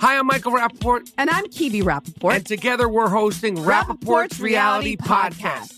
Hi, I'm Michael Rapaport. And I'm Kebe Rapaport. And together we're hosting Rapaport's, Rapaport's Reality, Podcast.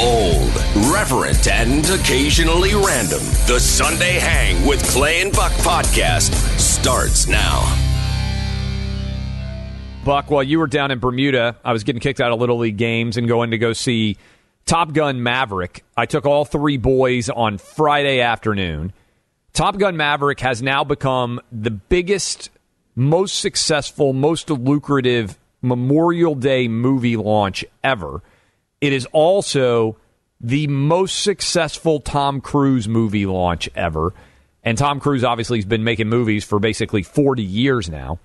Bold, reverent, and occasionally random. The Sunday Hang with Clay and Buck podcast starts now. Buck, while you were down in Bermuda, I was getting kicked out of Little League games and going to go see Top Gun Maverick. I took all three boys on Friday afternoon. Top Gun Maverick has now become the biggest, most successful, most lucrative Memorial Day movie launch ever. It is also the most successful Tom Cruise movie launch ever. And Tom Cruise obviously has been making movies for basically 40 years now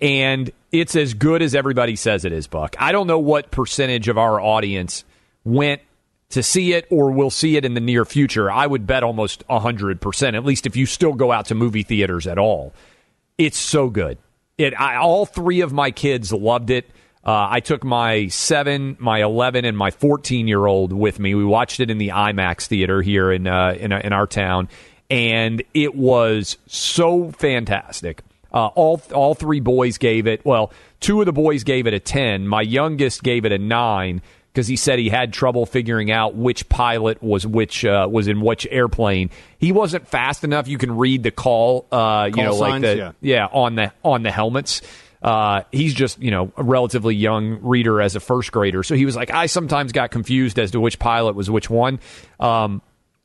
and it's as good as everybody says it is, Buck. I don't know what percentage of our audience went to see it or will see it in the near future. I would bet almost 100%, at least if you still go out to movie theaters at all. It's so good. It I, all three of my kids loved it. Uh, I took my seven, my eleven, and my fourteen-year-old with me. We watched it in the IMAX theater here in uh, in, in our town, and it was so fantastic. Uh, all all three boys gave it. Well, two of the boys gave it a ten. My youngest gave it a nine because he said he had trouble figuring out which pilot was which uh, was in which airplane. He wasn't fast enough. You can read the call, uh, call you know, signs, like the yeah. yeah on the on the helmets. Uh, he's just you know a relatively young reader as a first grader, so he was like, I sometimes got confused as to which pilot was which one. Um,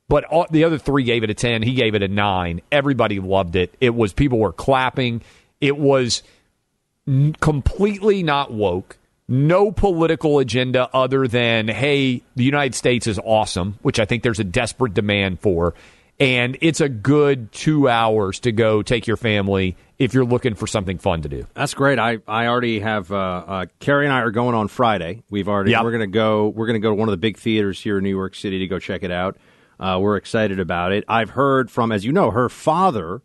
but all, the other three gave it a 10 he gave it a 9 everybody loved it. It was people were clapping. It was n- completely not woke. No political agenda other than hey the united states is awesome which i think there's a desperate demand for and it's a good two hours to go take your family if you're looking for something fun to do That's great. I, I already have uh, uh, Carrie and I are going on Friday. We've already Yep. we're gonna go we're gonna go to one of the big theaters here in New York City to go check it out. Uh, we're excited about it. I've heard from, as you know, her father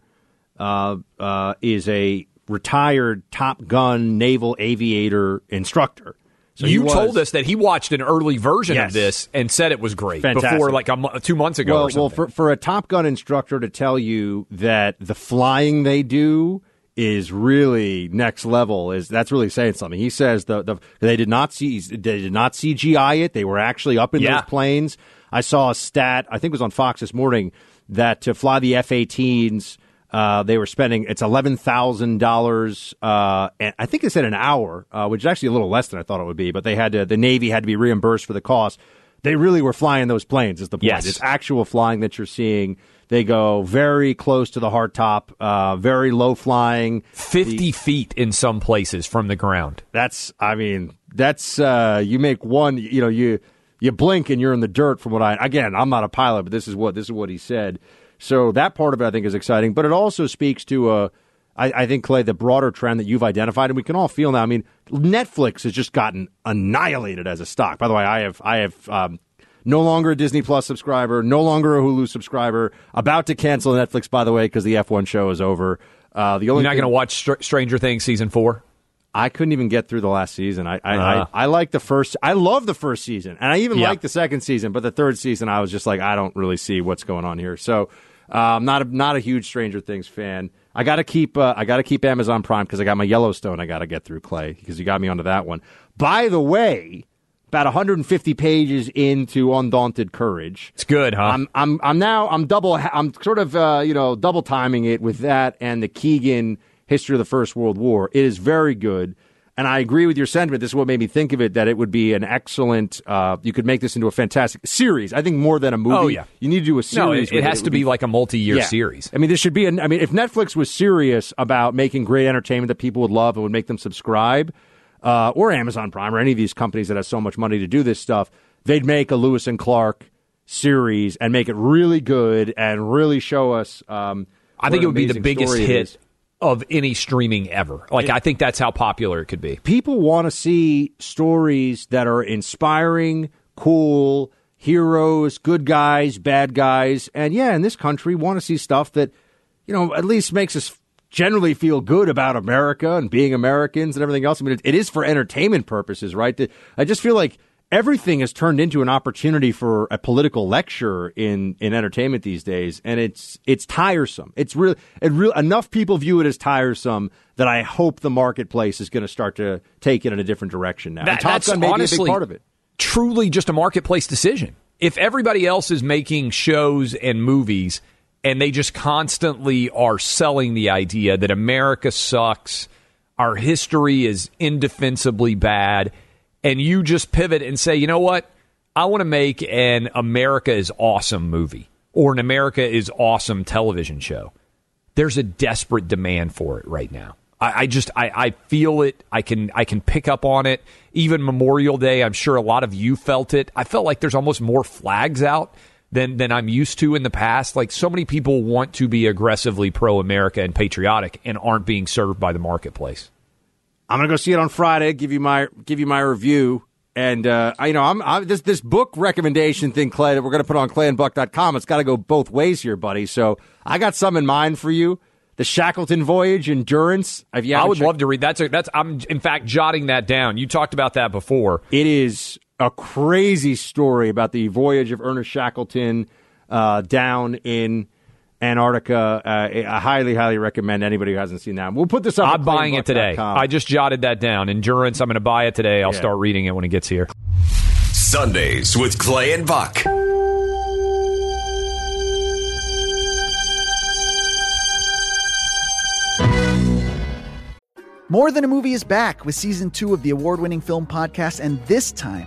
uh, uh, is a retired Top Gun naval aviator instructor. So you told us that he watched an early version Yes. of this and said it was great Fantastic. before like a two months ago well, well, for for a Top Gun instructor to tell you that the flying they do is really next level is that's really saying something. He says the, the they did not see they did not CGI it. They were actually up in Yeah. those planes. I saw a stat. I think it was on Fox this morning that to fly the F-18s. Uh, they were spending it's eleven thousand dollars, uh, and I think they said an hour, uh, which is actually a little less than I thought it would be. But they had to, the Navy had to be reimbursed for the cost. They really were flying those planes. Is the point? Yes. It's actual flying that you're seeing. They go very close to the hard top, uh, very low flying. 50 feet in some places from the ground. That's, I mean, that's uh, you make one. You know, you you blink and you're in the dirt. From what I again, I'm not a pilot, but this is what this is what he said. So that part of it I think is exciting, but it also speaks to uh, I, I think Clay the broader trend that you've identified, and we can all feel now. I mean, Netflix has just gotten annihilated as a stock. By the way, I have I have. Um, no longer a Disney Plus subscriber, no longer a Hulu subscriber. About to cancel Netflix, by the way, because the F1 show is over. Uh, the only You're not going to watch Str- Stranger Things season four? I couldn't even get through the last season. I I, Uh. I, I like the first. I love the first season, and I even Yeah. like the second season. But the third season, I was just like, I don't really see what's going on here. So uh, I'm not a, not a huge Stranger Things fan. I got to keep uh, I got to keep Amazon Prime because I got my Yellowstone. I got to get through Clay because you got me onto that one. By the way, about 150 pages into Undaunted Courage. It's good, huh? I'm I'm I'm now I'm double I'm sort of uh, you know double timing it with that and the Keegan history of the First World War. It is very good. And I agree with your sentiment. This is what made me think of it that it would be an excellent. Uh, you could make this into a fantastic series. I think more than a movie. Oh, yeah. you need to do a series. no, it, it has would to be like a multi-year Yeah. series. I mean, this should be. An, I mean, if Netflix was serious about making great entertainment that people would love and would make them subscribe, uh, or Amazon Prime or any of these companies that have so much money to do this stuff, they'd make a Lewis and Clark series and make it really good and really show us. Um, I think it would be the biggest hit. Of any streaming ever. Like I think that's how popular it could be. people want to see stories that are inspiring, cool, heroes, good guys, bad guys. And yeah, in this country, want to see stuff that, you know, at least makes us generally feel good about America and being Americans and everything else. I mean, it, it is for entertainment purposes, right? I just feel like everything has turned into an opportunity for a political lecture in, in entertainment these days, and it's it's tiresome. It's really it real enough people view it as tiresome that I hope the marketplace is going to start to take it in a different direction now. and That- Top that's Gun may be a honestly big part of it. truly just a marketplace decision. If everybody else is making shows and movies and they just constantly are selling the idea that America sucks, our history is indefensibly bad, and you just pivot and say, you know what? I want to make an America is awesome movie or an America is awesome television show there's a desperate demand for it right now. I, I just I, I feel it. I can I can pick up on it. Even Memorial Day, I'm sure a lot of you felt it. I felt like there's almost more flags out than than I'm used to in the past. Like so many people want to be aggressively pro America and patriotic and aren't being served by the marketplace. I'm gonna go see it on Friday. Give you my give you my review. And uh, I, you know, I'm, I'm this this book recommendation thing, Clay, that we're going to put on clayandbuck.com. It's got to go both ways here, buddy. So I got some in mind for you. The Shackleton Voyage, Endurance. Have you? I would checked- love to read that's a, that's I'm in fact jotting that down. You talked about that before. It is a crazy story about the voyage of Ernest Shackleton uh, down in Antarctica. Uh, I highly, highly recommend anybody who hasn't seen that. We'll put this up. I'm buying it today. I just jotted that down. Endurance. I'm going to buy it today. I'll Yeah. start reading it when it gets here. Sundays with Clay and Buck. More Than a Movie is back with season two of the award winning film podcast, and this time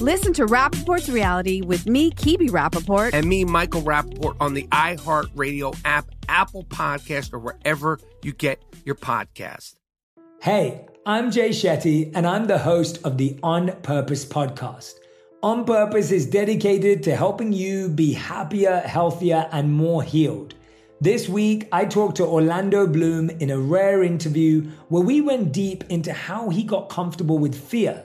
Listen to Rapaport's reality with me, Kebe Rapaport. and me, Michael Rapaport, on the iHeartRadio app, Apple Podcast, or wherever you get your podcast. Hey, I'm Jay Shetty, and I'm the host of the On Purpose podcast. On Purpose is dedicated to helping you be happier, healthier, and more healed. This week, I talked to Orlando Bloom in a rare interview where we went deep into how he got comfortable with fear,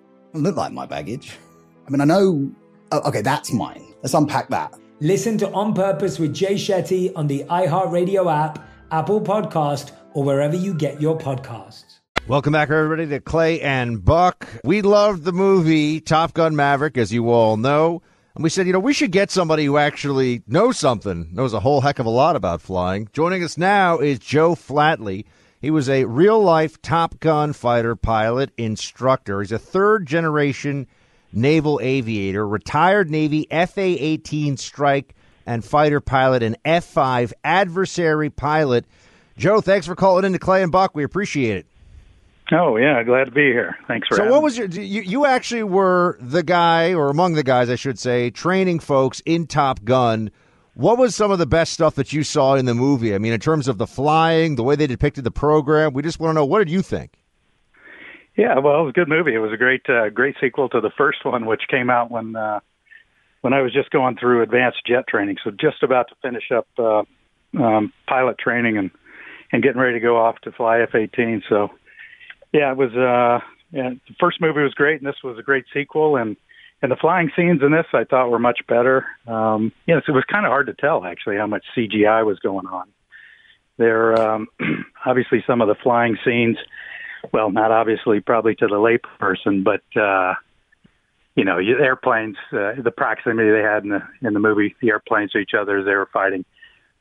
It look like my baggage. I mean, I know. Oh, okay, that's mine. Let's unpack that. Listen to On Purpose with Jay Shetty on the iHeartRadio app, Apple Podcast, or wherever you get your podcasts. Welcome back, everybody, to Clay and Buck. We loved the movie Top Gun Maverick, as you all know. And we said, you know, we should get somebody who actually knows something, knows a whole heck of a lot about flying. Joining us now is Joe Flatley. He was a real life Top Gun fighter pilot instructor. He's a third generation naval aviator, retired Navy FA 18 strike and fighter pilot, and F 5 adversary pilot. Joe, thanks for calling in to Clay and Buck. We appreciate it. Oh yeah, glad to be here. Thanks for. So, what was your? You you actually were the guy, or among the guys, I should say, training folks in Top Gun. What was some of the best stuff that you saw in the movie? I mean, in terms of the flying, the way they depicted the program. We just want to know what did you think? Yeah, well, it was a good movie. It was a great, uh, great sequel to the first one, which came out when uh, when I was just going through advanced jet training. So just about to finish up uh, um, pilot training and and getting ready to go off to fly F-18. So yeah, it was. Uh, yeah, the first movie was great, and this was a great sequel. And and the flying scenes in this I thought were much better. Um, yes, it was kind of hard to tell actually how much CGI was going on. There, um, obviously, some of the flying scenes. Well, not obviously, probably to the layperson, but uh, you know, airplanes, uh, the proximity they had in the in the movie, the airplanes to each other as they were fighting,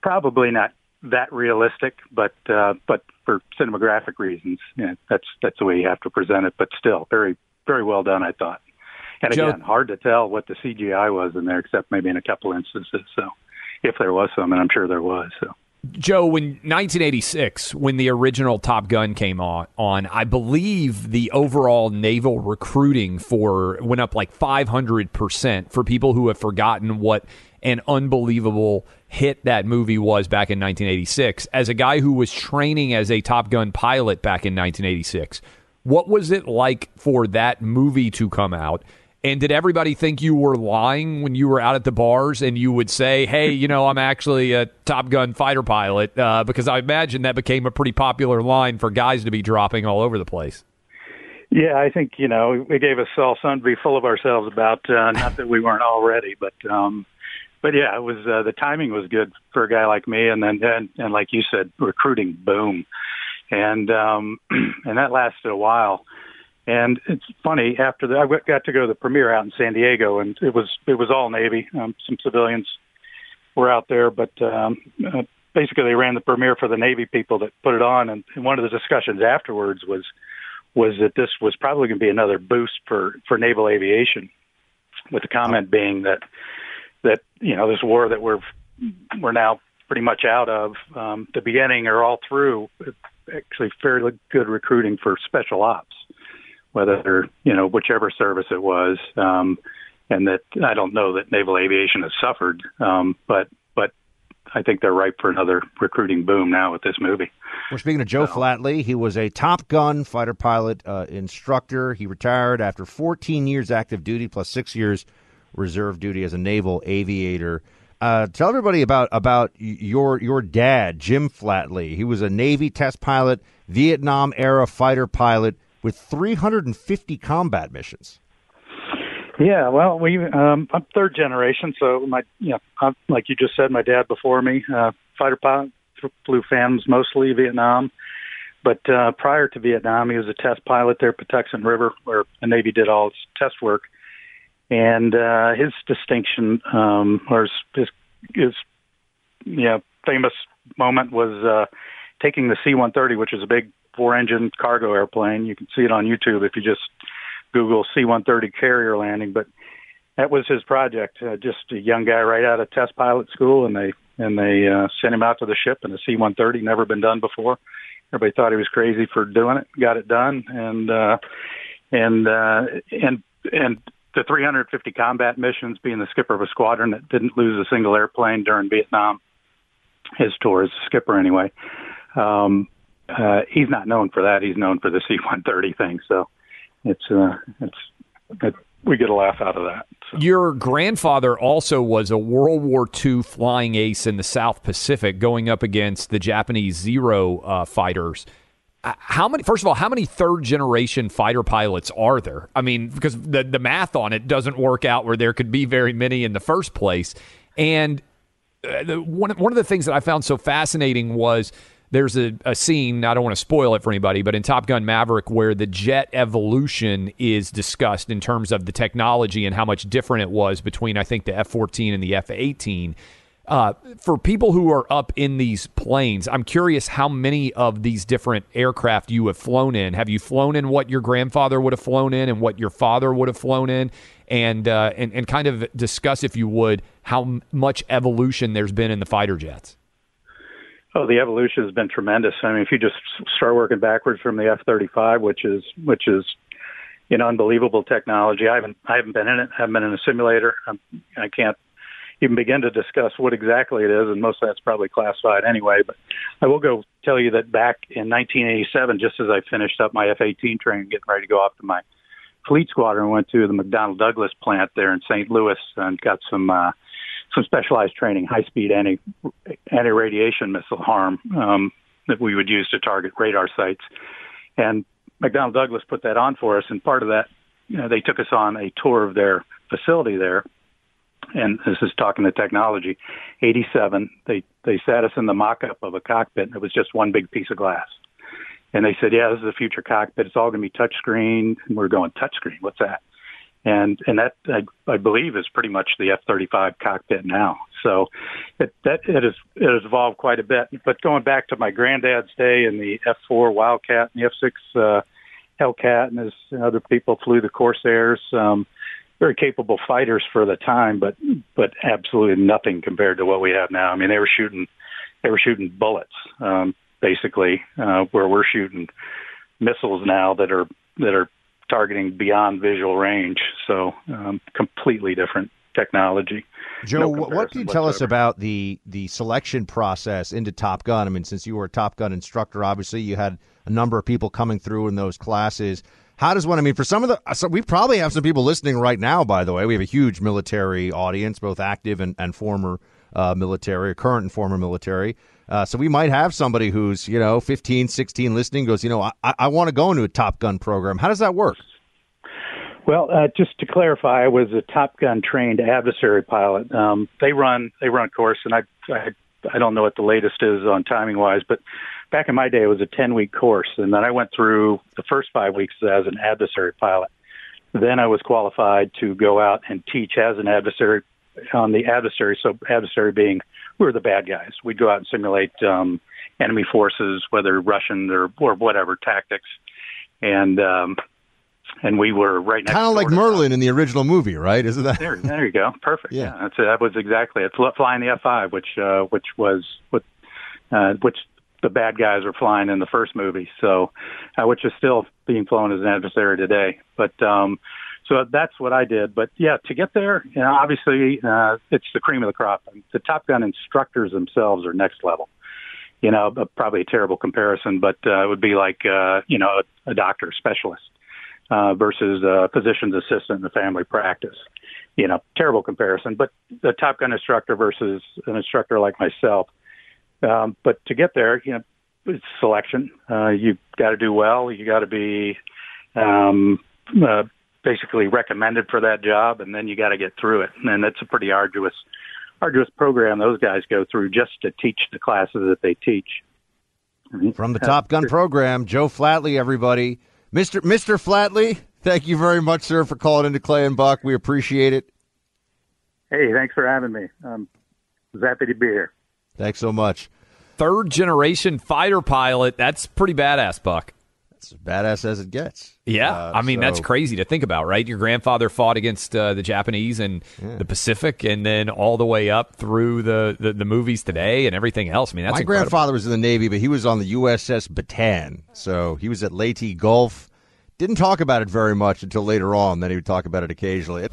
probably not that realistic, but uh, but for cinematographic reasons, yeah, that's that's the way you have to present it. But still, very very well done, I thought. And Joe, again, hard to tell what the CGI was in there, except maybe in a couple instances. So, if there was some, and I'm sure there was. So. Joe, when 1986, when the original Top Gun came on, on, I believe the overall naval recruiting for went up like 500 percent for people who have forgotten what an unbelievable hit that movie was back in 1986. As a guy who was training as a Top Gun pilot back in 1986, what was it like for that movie to come out? And did everybody think you were lying when you were out at the bars and you would say, hey, you know, I'm actually a Top Gun fighter pilot? Uh, because I imagine that became a pretty popular line for guys to be dropping all over the place. Yeah, I think, you know, we gave us all something to be full of ourselves about. Uh, not that we weren't already, but um, but yeah, it was uh, the timing was good for a guy like me, and then and, and like you said, recruiting boom, and um, and that lasted a while. And it's funny after that, I got to go to the premiere out in San Diego, and it was it was all Navy. Um, some civilians were out there, but um, uh, basically they ran the premiere for the Navy people that put it on. And, and one of the discussions afterwards was was that this was probably going to be another boost for for naval aviation, with the comment being that that you know this war that we're we're now pretty much out of um, the beginning or all through actually fairly good recruiting for special ops, whether you know whichever service it was, um, and that I don't know that naval aviation has suffered, um, but but I think they're ripe for another recruiting boom now with this movie. We're speaking of Joe so. Flatley. He was a Top Gun fighter pilot uh, instructor. He retired after 14 years active duty plus six years reserve duty as a naval aviator. Uh, tell everybody about about your your dad, Jim Flatley. He was a Navy test pilot, Vietnam era fighter pilot with 350 combat missions. Yeah, well, we um, I'm third generation, so my you know, I'm, like you just said, my dad before me, uh, fighter pilot, flew FAMs mostly Vietnam. But uh, prior to Vietnam, he was a test pilot there Patuxent River, where the Navy did all its test work and uh, his distinction um, or his, his his know, famous moment was uh, taking the C-130, which is a big four engine cargo airplane. You can see it on YouTube if you just Google C-130 carrier landing. But that was his project. Uh, just a young guy right out of test pilot school, and they and they uh, sent him out to the ship in a C-130, never been done before. Everybody thought he was crazy for doing it. Got it done, and uh, and uh, and and the 350 combat missions, being the skipper of a squadron that didn't lose a single airplane during Vietnam. His tour as a skipper, anyway. Um, uh, he's not known for that. He's known for the C-130 thing. So it's uh, it's it, we get a laugh out of that. So. Your grandfather also was a World War II flying ace in the South Pacific, going up against the Japanese Zero uh, fighters. Uh, how many? First of all, how many third generation fighter pilots are there? I mean, because the the math on it doesn't work out where there could be very many in the first place. And uh, one one of the things that I found so fascinating was there's a, a scene, I don't want to spoil it for anybody, but in Top Gun Maverick, where the jet evolution is discussed in terms of the technology and how much different it was between, I think, the F 14 and the F 18. Uh, for people who are up in these planes, I'm curious how many of these different aircraft you have flown in. Have you flown in what your grandfather would have flown in and what your father would have flown in? And, uh, and, and kind of discuss, if you would, how much evolution there's been in the fighter jets. Oh, the evolution has been tremendous. I mean, if you just start working backwards from the F-35, which is which is you know unbelievable technology. I haven't I haven't been in it. I haven't been in a simulator. I'm, I can't even begin to discuss what exactly it is, and most of that's probably classified anyway. But I will go tell you that back in 1987, just as I finished up my F-18 training, getting ready to go off to my fleet squadron, went to the McDonnell Douglas plant there in St. Louis and got some. uh some specialized training, high speed anti anti radiation missile harm um, that we would use to target radar sites. And McDonnell Douglas put that on for us, and part of that, you know, they took us on a tour of their facility there. And this is talking the technology. 87, they they sat us in the mock-up of a cockpit, and it was just one big piece of glass. And they said, "Yeah, this is the future cockpit. It's all going to be touchscreen." And we're going, "Touchscreen? What's that?" And and that I, I believe is pretty much the F-35 cockpit now. So it that it has it has evolved quite a bit. But going back to my granddad's day in the F-4 Wildcat and the F-6 uh, Hellcat, and as other people flew the Corsairs, um, very capable fighters for the time, but but absolutely nothing compared to what we have now. I mean, they were shooting they were shooting bullets um, basically, uh, where we're shooting missiles now that are that are targeting beyond visual range. So um, completely different technology. Joe, no what can you tell us about the the selection process into Top Gun? I mean, since you were a Top Gun instructor, obviously you had a number of people coming through in those classes. How does one? I mean, for some of the, so we probably have some people listening right now. By the way, we have a huge military audience, both active and, and former uh, military, current and former military. Uh, so we might have somebody who's, you know, 15, 16 listening goes, you know, I, I want to go into a Top Gun program. How does that work? Well, uh, just to clarify, I was a Top Gun trained adversary pilot. Um, they run they run a course, and I, I I don't know what the latest is on timing wise, but back in my day, it was a ten week course, and then I went through the first five weeks as an adversary pilot. Then I was qualified to go out and teach as an adversary on the adversary. So adversary being we were the bad guys. We'd go out and simulate um, enemy forces, whether Russian or or whatever tactics, and um, and we were right next. Kind of like Merlin in the original movie, right? Isn't that? There, there you go. Perfect. Yeah, yeah that's it. that was exactly it. Flying the F five, which uh, which was what uh, which the bad guys were flying in the first movie. So, uh, which is still being flown as an adversary today. But um, so that's what I did. But yeah, to get there, you know, obviously uh, it's the cream of the crop. The Top Gun instructors themselves are next level. You know, probably a terrible comparison, but uh, it would be like uh, you know a, a doctor specialist uh, versus a physician's assistant in the family practice. You know, terrible comparison, but the Top Gun instructor versus an instructor like myself. Um, but to get there, you know, it's selection. Uh, you got to do well. You got to be um, uh, basically recommended for that job, and then you got to get through it. And it's a pretty arduous, arduous program those guys go through just to teach the classes that they teach. From the Top Gun program, Joe Flatley, everybody. Mr. Mr. Flatley, thank you very much, sir, for calling into Clay and Buck. We appreciate it. Hey, thanks for having me. Um, I was happy to be here. Thanks so much. third generation fighter pilot. That's pretty badass, Buck. It's as badass as it gets. Yeah, Uh, I mean that's crazy to think about, right? Your grandfather fought against uh, the Japanese and the Pacific, and then all the way up through the, the, the movies today and everything else. I mean, that's My incredible. grandfather was in the Navy, but he was on the USS Bataan. So he was at Leyte Gulf. Didn't talk about it very much until later on. Then he would talk about it occasionally.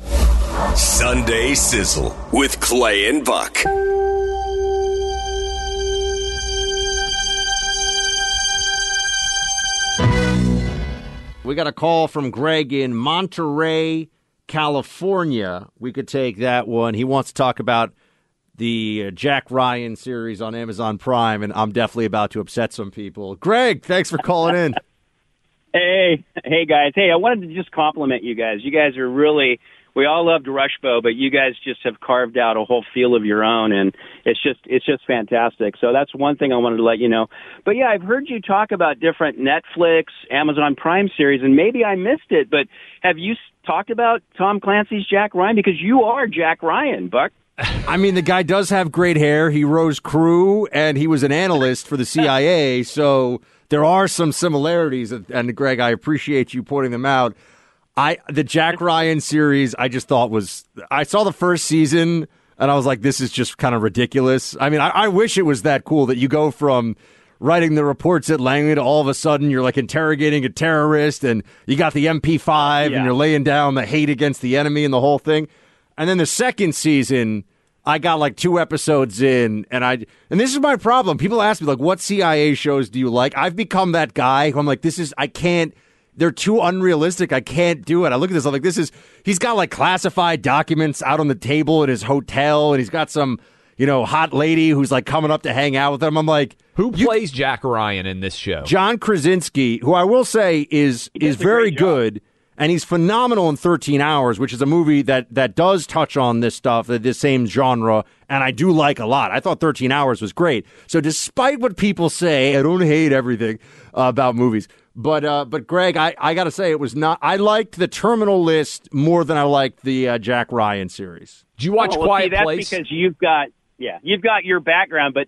Sunday Sizzle with Clay and Buck. We got a call from Greg in Monterey, California. We could take that one. He wants to talk about the uh, Jack Ryan series on Amazon Prime, and I'm definitely about to upset some people. Greg, thanks for calling in. Hey, hey guys. Hey, I wanted to just compliment you guys. You guys are really we all loved Rushbow, but you guys just have carved out a whole feel of your own and it's just it's just fantastic. So that's one thing I wanted to let you know. But yeah, I've heard you talk about different Netflix, Amazon Prime series and maybe I missed it, but have you talked about Tom Clancy's Jack Ryan because you are Jack Ryan, Buck? I mean, the guy does have great hair. He rose crew, and he was an analyst for the CIA. So there are some similarities. And, and Greg, I appreciate you pointing them out. I the Jack Ryan series, I just thought was. I saw the first season, and I was like, this is just kind of ridiculous. I mean, I, I wish it was that cool that you go from writing the reports at Langley to all of a sudden you're like interrogating a terrorist, and you got the MP5, Yeah. and you're laying down the hate against the enemy and the whole thing. And then the second season, I got like two episodes in, and I and this is my problem. People ask me like, "What CIA shows do you like?" I've become that guy who I'm like, "This is I can't." They're too unrealistic. I can't do it. I look at this. I'm like, this is. He's got like classified documents out on the table at his hotel, and he's got some, you know, hot lady who's like coming up to hang out with him. I'm like, who plays Jack Ryan in this show? John Krasinski, who I will say is is very good, and he's phenomenal in 13 Hours, which is a movie that that does touch on this stuff, this same genre, and I do like a lot. I thought 13 Hours was great. So despite what people say, I don't hate everything uh, about movies. But uh, but Greg, I, I got to say it was not. I liked the Terminal List more than I liked the uh, Jack Ryan series. Did you Oh, well, see, that's because you've got yeah, you've got your background, but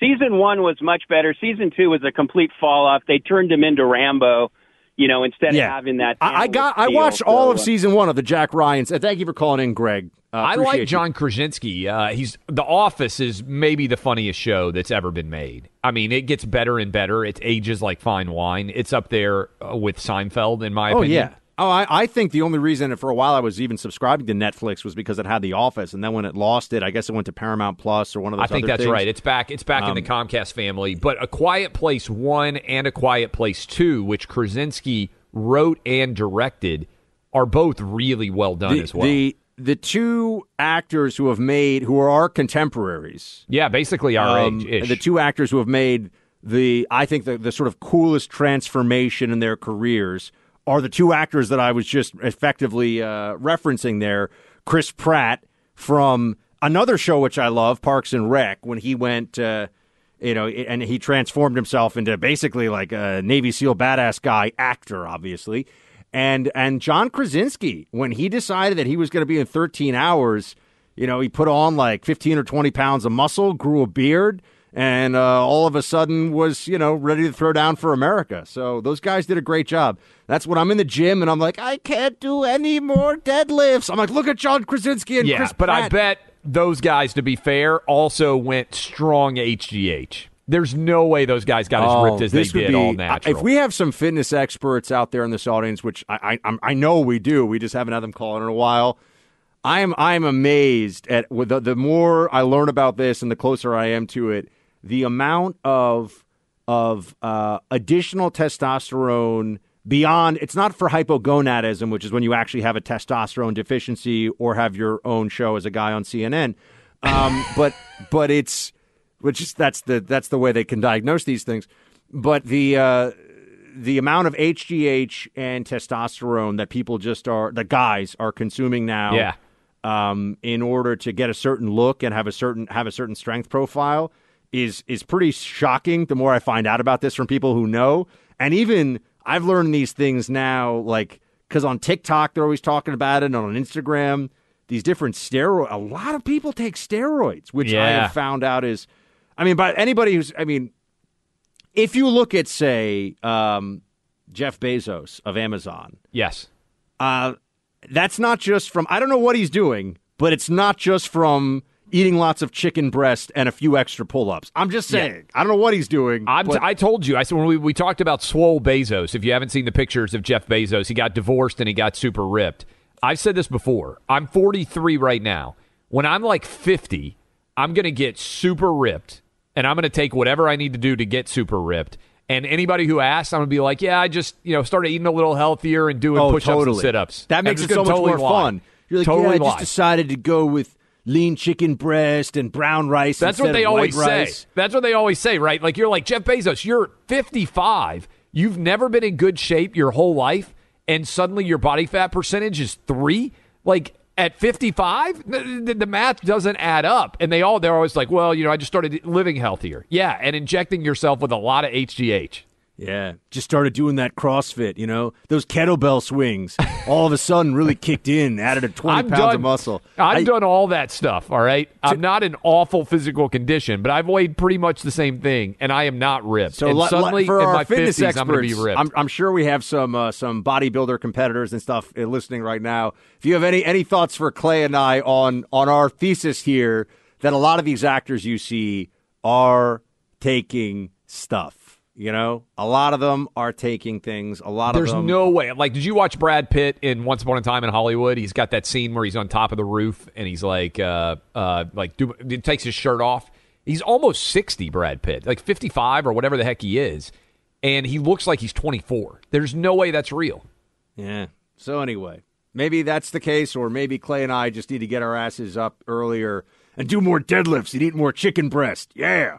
season one was much better. Season two was a complete fall off. They turned him into Rambo, you know, instead Yeah. of having that. I, I got. I watched feel, all so, of uh, season one of the Jack Ryan's. Uh, thank you for calling in, Greg. Uh, I appreciate like you. John Krasinski. Uh, he's The Office is maybe the funniest show that's ever been made. I mean, it gets better and better. It ages like fine wine. It's up there uh, with Seinfeld, in my Oh opinion. yeah. Oh, I, I think the only reason for a while I was even subscribing to Netflix was because it had The Office, and then when it lost it, I guess it went to Paramount Plus or one of those. I think other that's things. right. It's back. It's back in the Um, Comcast family. But A Quiet Place One and A Quiet Place Two, which Krasinski wrote and directed, are both really well done the, as well. The the two actors who have made who are our contemporaries. yeah, basically our um, age. The two actors who have made the I think the, the sort of coolest transformation in their careers are the two actors that I was just effectively uh, referencing there. Chris Pratt from another show which I love, Parks and Rec, when he went. Uh, you know, and he transformed himself into basically like a Navy SEAL badass guy actor, obviously. And and John Krasinski, when he decided that he was going to be in 13 hours, you know, he put on like 15 or 20 pounds of muscle, grew a beard, and uh, all of a sudden was, you know, ready to throw down for America. So those guys did a great job. That's when I'm in the gym and I'm like, I can't do any more deadlifts. I'm like, look at John Krasinski and yeah, Chris but I bet those guys, to be fair, also went strong HGH. There's no way those guys got as ripped as they Oh, did be, all natural. If we have some fitness experts out there in this audience, which I, I I'm- know we do, we just haven't had them call in a while. I am I am amazed at the, the more I learn about this and the closer I am to it, the amount of of uh, additional testosterone beyond. It's not for hypogonadism, which is when you actually have a testosterone deficiency or have your own show as a guy on CNN. Um, but but it's which is that's the that's the way they can diagnose these things. But the uh, the amount of HGH and testosterone that people just are the guys are consuming now, Yeah. um, in order to get a certain look and have a certain have a certain strength profile is is pretty shocking. The more I find out about this from people who know, and even I've learned these things now, like because on TikTok they're always talking about it, and on Instagram these different steroid. A lot of people take steroids, which I have found out is. I mean, by anybody who's, I mean, if you look at, say, um, Jeff Bezos of Amazon, yes, uh, that's not just from. I don't know what he's doing, but it's not just from eating lots of chicken breast and a few extra pull-ups. I'm just saying. Yeah. I don't know what he's doing. I'm but- t- I told you. I said when we, we talked about Swole Bezos. If you haven't seen the pictures of Jeff Bezos, he got divorced and he got super ripped. I've said this before. I'm 43 right now. When I'm like 50, I'm going to get super ripped and I'm going to take whatever I need to do to get super ripped. And anybody who asks, I'm gonna be like, yeah, I just you know started eating a little healthier and doing oh, push-ups totally. and sit-ups. That makes it so much totally more lie. fun. You're like, totally yeah, I lie. just decided to go with lean chicken breast and brown rice. That's what they always white say. rice. That's what they always say, right? Like you're like Jeff Bezos, you're 55, you've never been in good shape your whole life, and suddenly your body fat percentage is three. Like at 55, the, the math doesn't add up, and they all they're always like, well, you know, I just started living healthier, yeah, and injecting yourself with a lot of HGH. Yeah, just started doing that CrossFit. You know, those kettlebell swings. all of a sudden, really kicked in, added a 20 I've pounds done, of muscle. I've I- done all that stuff. All right, I'm not in awful physical condition, but I've weighed pretty much the same thing, and I am not ripped. So and li- li- suddenly, for in our my fitness 50s, experts, I'm going to be ripped. I'm, I'm sure we have some uh, some bodybuilder competitors and stuff uh, listening right now. If you have any any thoughts for Clay and I on on our thesis here that a lot of these actors you see are taking stuff. You know, a lot of them are taking things. A lot There's of them. There's no way. Like, did you watch Brad Pitt in Once Upon a Time in Hollywood? He's got that scene where he's on top of the roof and he's like, uh, uh, like, do, takes his shirt off. He's almost 60, Brad Pitt, like 55 or whatever the heck he is. And he looks like he's 24. There's no way that's real. Yeah. So anyway, maybe that's the case, or maybe Clay and I just need to get our asses up earlier and do more deadlifts and eat more chicken breast. Yeah,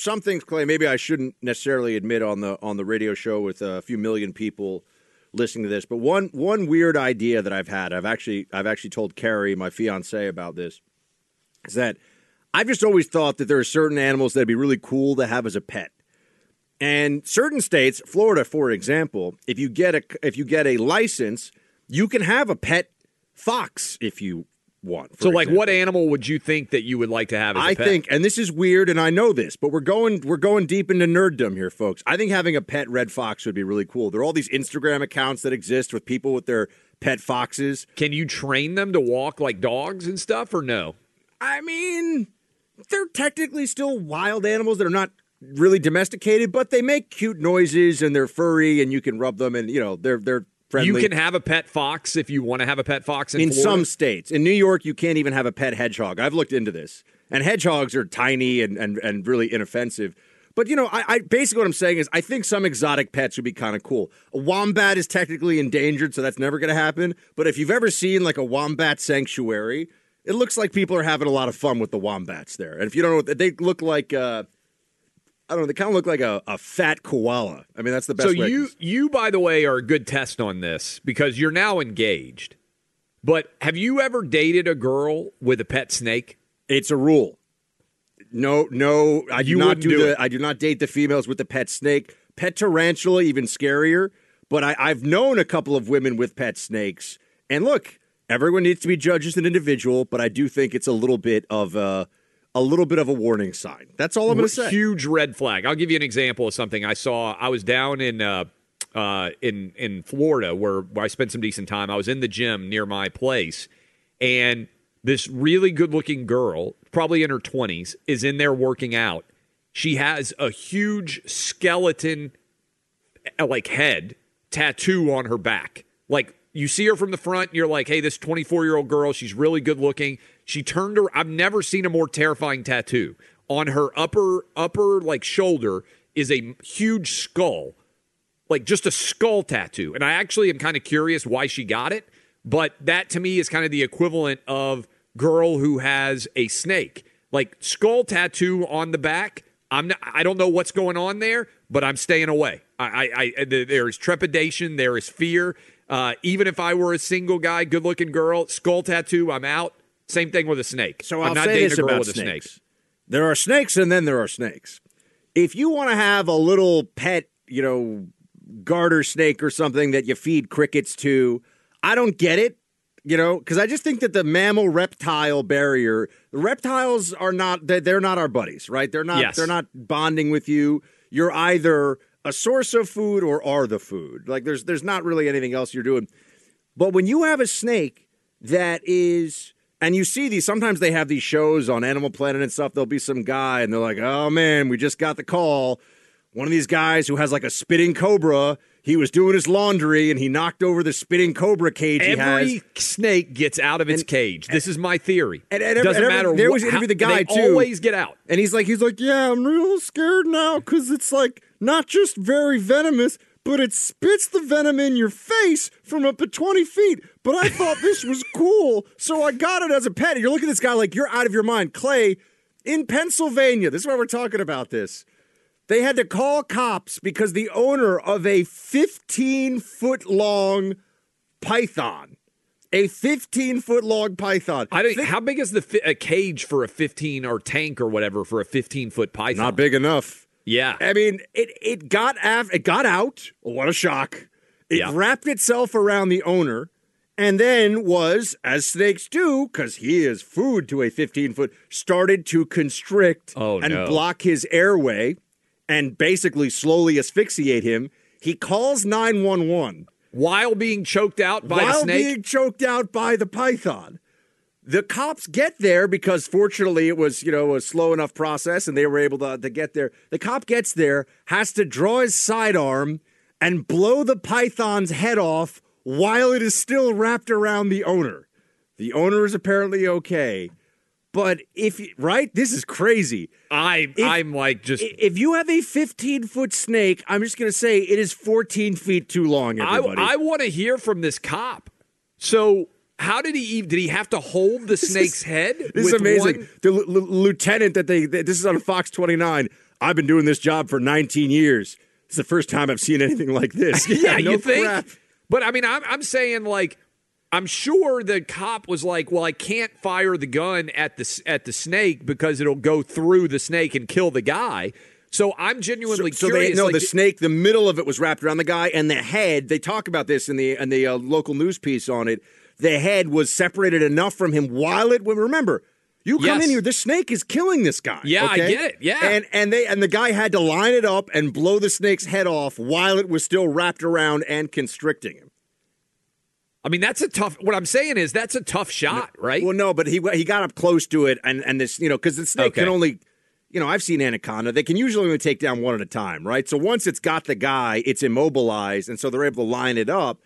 Some things, Clay, maybe I shouldn't necessarily admit on the on the radio show with a few million people listening to this, but one one weird idea that I've had, I've actually I've actually told Carrie, my fiance, about this, is that I've just always thought that there are certain animals that'd be really cool to have as a pet. And certain states, Florida, for example, if you get a if you get a license, you can have a pet fox if you want. So, like, example. what animal would you think that you would like to have as a I pet? think, and this is weird, and I know this, but we're going we're going deep into nerddom here, folks. I think having a pet red fox would be really cool. There are all these Instagram accounts that exist with people with their pet foxes. Can you train them to walk like dogs and stuff, or no? I mean, they're technically still wild animals that are not really domesticated, but they make cute noises and they're furry, and you can rub them, and you know they're they're friendly. You can have a pet fox if you want to have a pet fox in, in some states. In New York, you can't even have a pet hedgehog. I've looked into this, and hedgehogs are tiny and and, and really inoffensive. But you know, I, I basically what I'm saying is, I think some exotic pets would be kind of cool. A wombat is technically endangered, so that's never going to happen. But if you've ever seen like a wombat sanctuary, it looks like people are having a lot of fun with the wombats there. And if you don't know, what they look like. Uh, I don't know. They kind of look like a, a fat koala. I mean, that's the best. So you you by the way are a good test on this because you're now engaged. But have you ever dated a girl with a pet snake? It's a rule. No, no, I do You not do, do the. it. I do not date the females with the pet snake. Pet tarantula, even scarier. But I, I've known a couple of women with pet snakes, and look, everyone needs to be judged as an individual. But I do think it's a little bit of a, a little bit of a warning sign. That's all I'm going to say. Huge red flag. I'll give you an example of something I saw. I was down in uh, uh, in in Florida where, where I spent some decent time. I was in the gym near my place, and this really good looking girl, probably in her twenties, is in there working out. She has a huge skeleton, uh, like head tattoo on her back. Like you see her from the front, and you're like, hey, this 24 year old girl, she's really good looking. She turned her. I've never seen a more terrifying tattoo on her upper upper like shoulder is a huge skull, like just a skull tattoo. And I actually am kind of curious why she got it, but that to me is kind of the equivalent of girl who has a snake, like skull tattoo on the back. I'm not, I don't know what's going on there, but I'm staying away. I, I, I there is trepidation, there is fear. Uh, even if I were a single guy, good looking girl, skull tattoo, I'm out. Same thing with a snake. So I'm I'll not say dating this a girl about with a snakes. snake. There are snakes, and then there are snakes. If you want to have a little pet, you know, garter snake or something that you feed crickets to, I don't get it. You know, because I just think that the mammal reptile barrier, the reptiles are not they're, they're not our buddies, right? They're not Yes. they're not bonding with you. You're either a source of food or are the food. Like there's there's not really anything else you're doing. But when you have a snake that is, and you see these, sometimes they have these shows on Animal Planet and stuff. There'll be some guy, and they're like, oh man, we just got the call. One of these guys who has like a spitting cobra, he was doing his laundry and he knocked over the spitting cobra cage he Every snake gets out of its cage. This is my theory. And, and Doesn't and matter. Always how- interview the guy they too. Always get out. And he's like, he's like, yeah, I'm real scared now because it's like not just very venomous, but it spits the venom in your face from up to 20 feet. But I thought this was cool, so I got it as a pet. And you're looking at this guy like you're out of your mind. Clay, in Pennsylvania, this is why we're talking about this. They had to call cops because the owner of a 15 foot long python, a 15 foot long python. I don't. how big is the fi- a cage for a 15 or tank or whatever for a 15 foot python? Not big enough. Yeah. I mean, it it got af- it got out. Oh, what a shock! It Yeah. wrapped itself around the owner, and then was, as snakes do, because he is food to a 15 foot, started to constrict Oh, and no. block his airway, and basically slowly asphyxiate him. He calls 911 While being choked out by while being choked out by the python. The cops get there because fortunately it was, you know, a slow enough process and they were able to, to get there. The cop gets there, has to draw his sidearm and blow the python's head off while it is still wrapped around the owner. The owner is apparently okay, But if you- right, this is crazy. I If- I'm like just If you have a 15 foot snake, I'm just going to say it is 14 feet too long. I, Everybody. I want to hear from this cop. So how did he? Did he have to hold the snake's head? This is amazing. one- The l- l- lieutenant that they, that- this is on Fox 29. I've been doing this job for 19 years. It's the first time I've seen anything like this. yeah, no you think? crap. But I mean, I'm I'm saying like. I'm sure the cop was like, "Well, I can't fire the gun at the at the snake because it'll go through the snake and kill the guy." So I'm genuinely so curious. they no like, the snake. The middle of it was wrapped around the guy, and the head. They talk about this in the in the uh, local news piece on it. The head was separated enough from him while it. Would remember, you come Yes. in here. This snake is killing this guy. Yeah, I get it. Yeah. and and they and the guy had to line it up and blow the snake's head off while it was still wrapped around and constricting him. I mean, that's a tough. What I'm saying is that's a tough shot, right? Well, no, but he he got up close to it, and and this you know because the snake Okay. can only. You know, I've seen anaconda. They can usually only take down one at a time, right? So once it's got the guy, it's immobilized, and so they're able to line it up.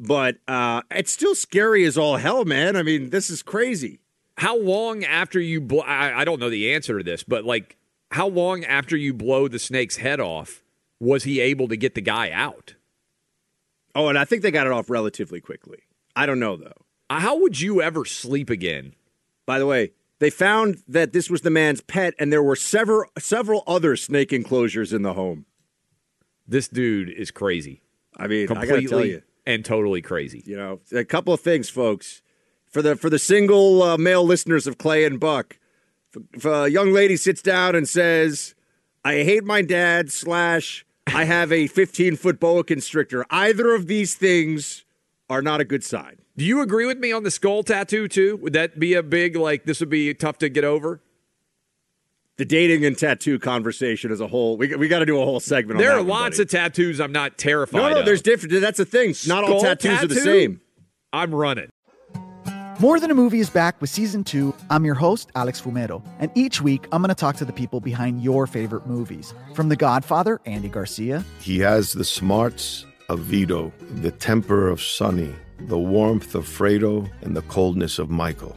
But uh, it's still scary as all hell, man. I mean, this is crazy. How long after you blow? I, I don't know the answer to this, but like, how long after you blow the snake's head off was he able to get the guy out? Oh, and I think they got it off relatively quickly. I don't know though. How would you ever sleep again? By the way, they found that this was the man's pet, and there were several several other snake enclosures in the home. This dude is crazy. I mean, I completely gotta tell you. And totally crazy. You know, a couple of things, folks. For the for the single uh, male listeners of Clay and Buck, if, if a young lady sits down and says, "I hate my dad," slash, "I have a 15 foot boa constrictor," either of these things are not a good sign. Do you agree with me on the skull tattoo too? Would that be a big like? This would be tough to get over. The dating and tattoo conversation as a whole, we, we got to do a whole segment. There on are that one, lots buddy. of tattoos I'm not terrified. No, no, of. there's different. That's the thing. Not all Skull tattoos are the same. I'm running. More Than a Movie is back with season two. I'm your host, Alex Fumero, and each week I'm going to talk to the people behind your favorite movies. From The Godfather, Andy Garcia, He has the smarts of Vito, the temper of Sonny, the warmth of Fredo, and the coldness of Michael.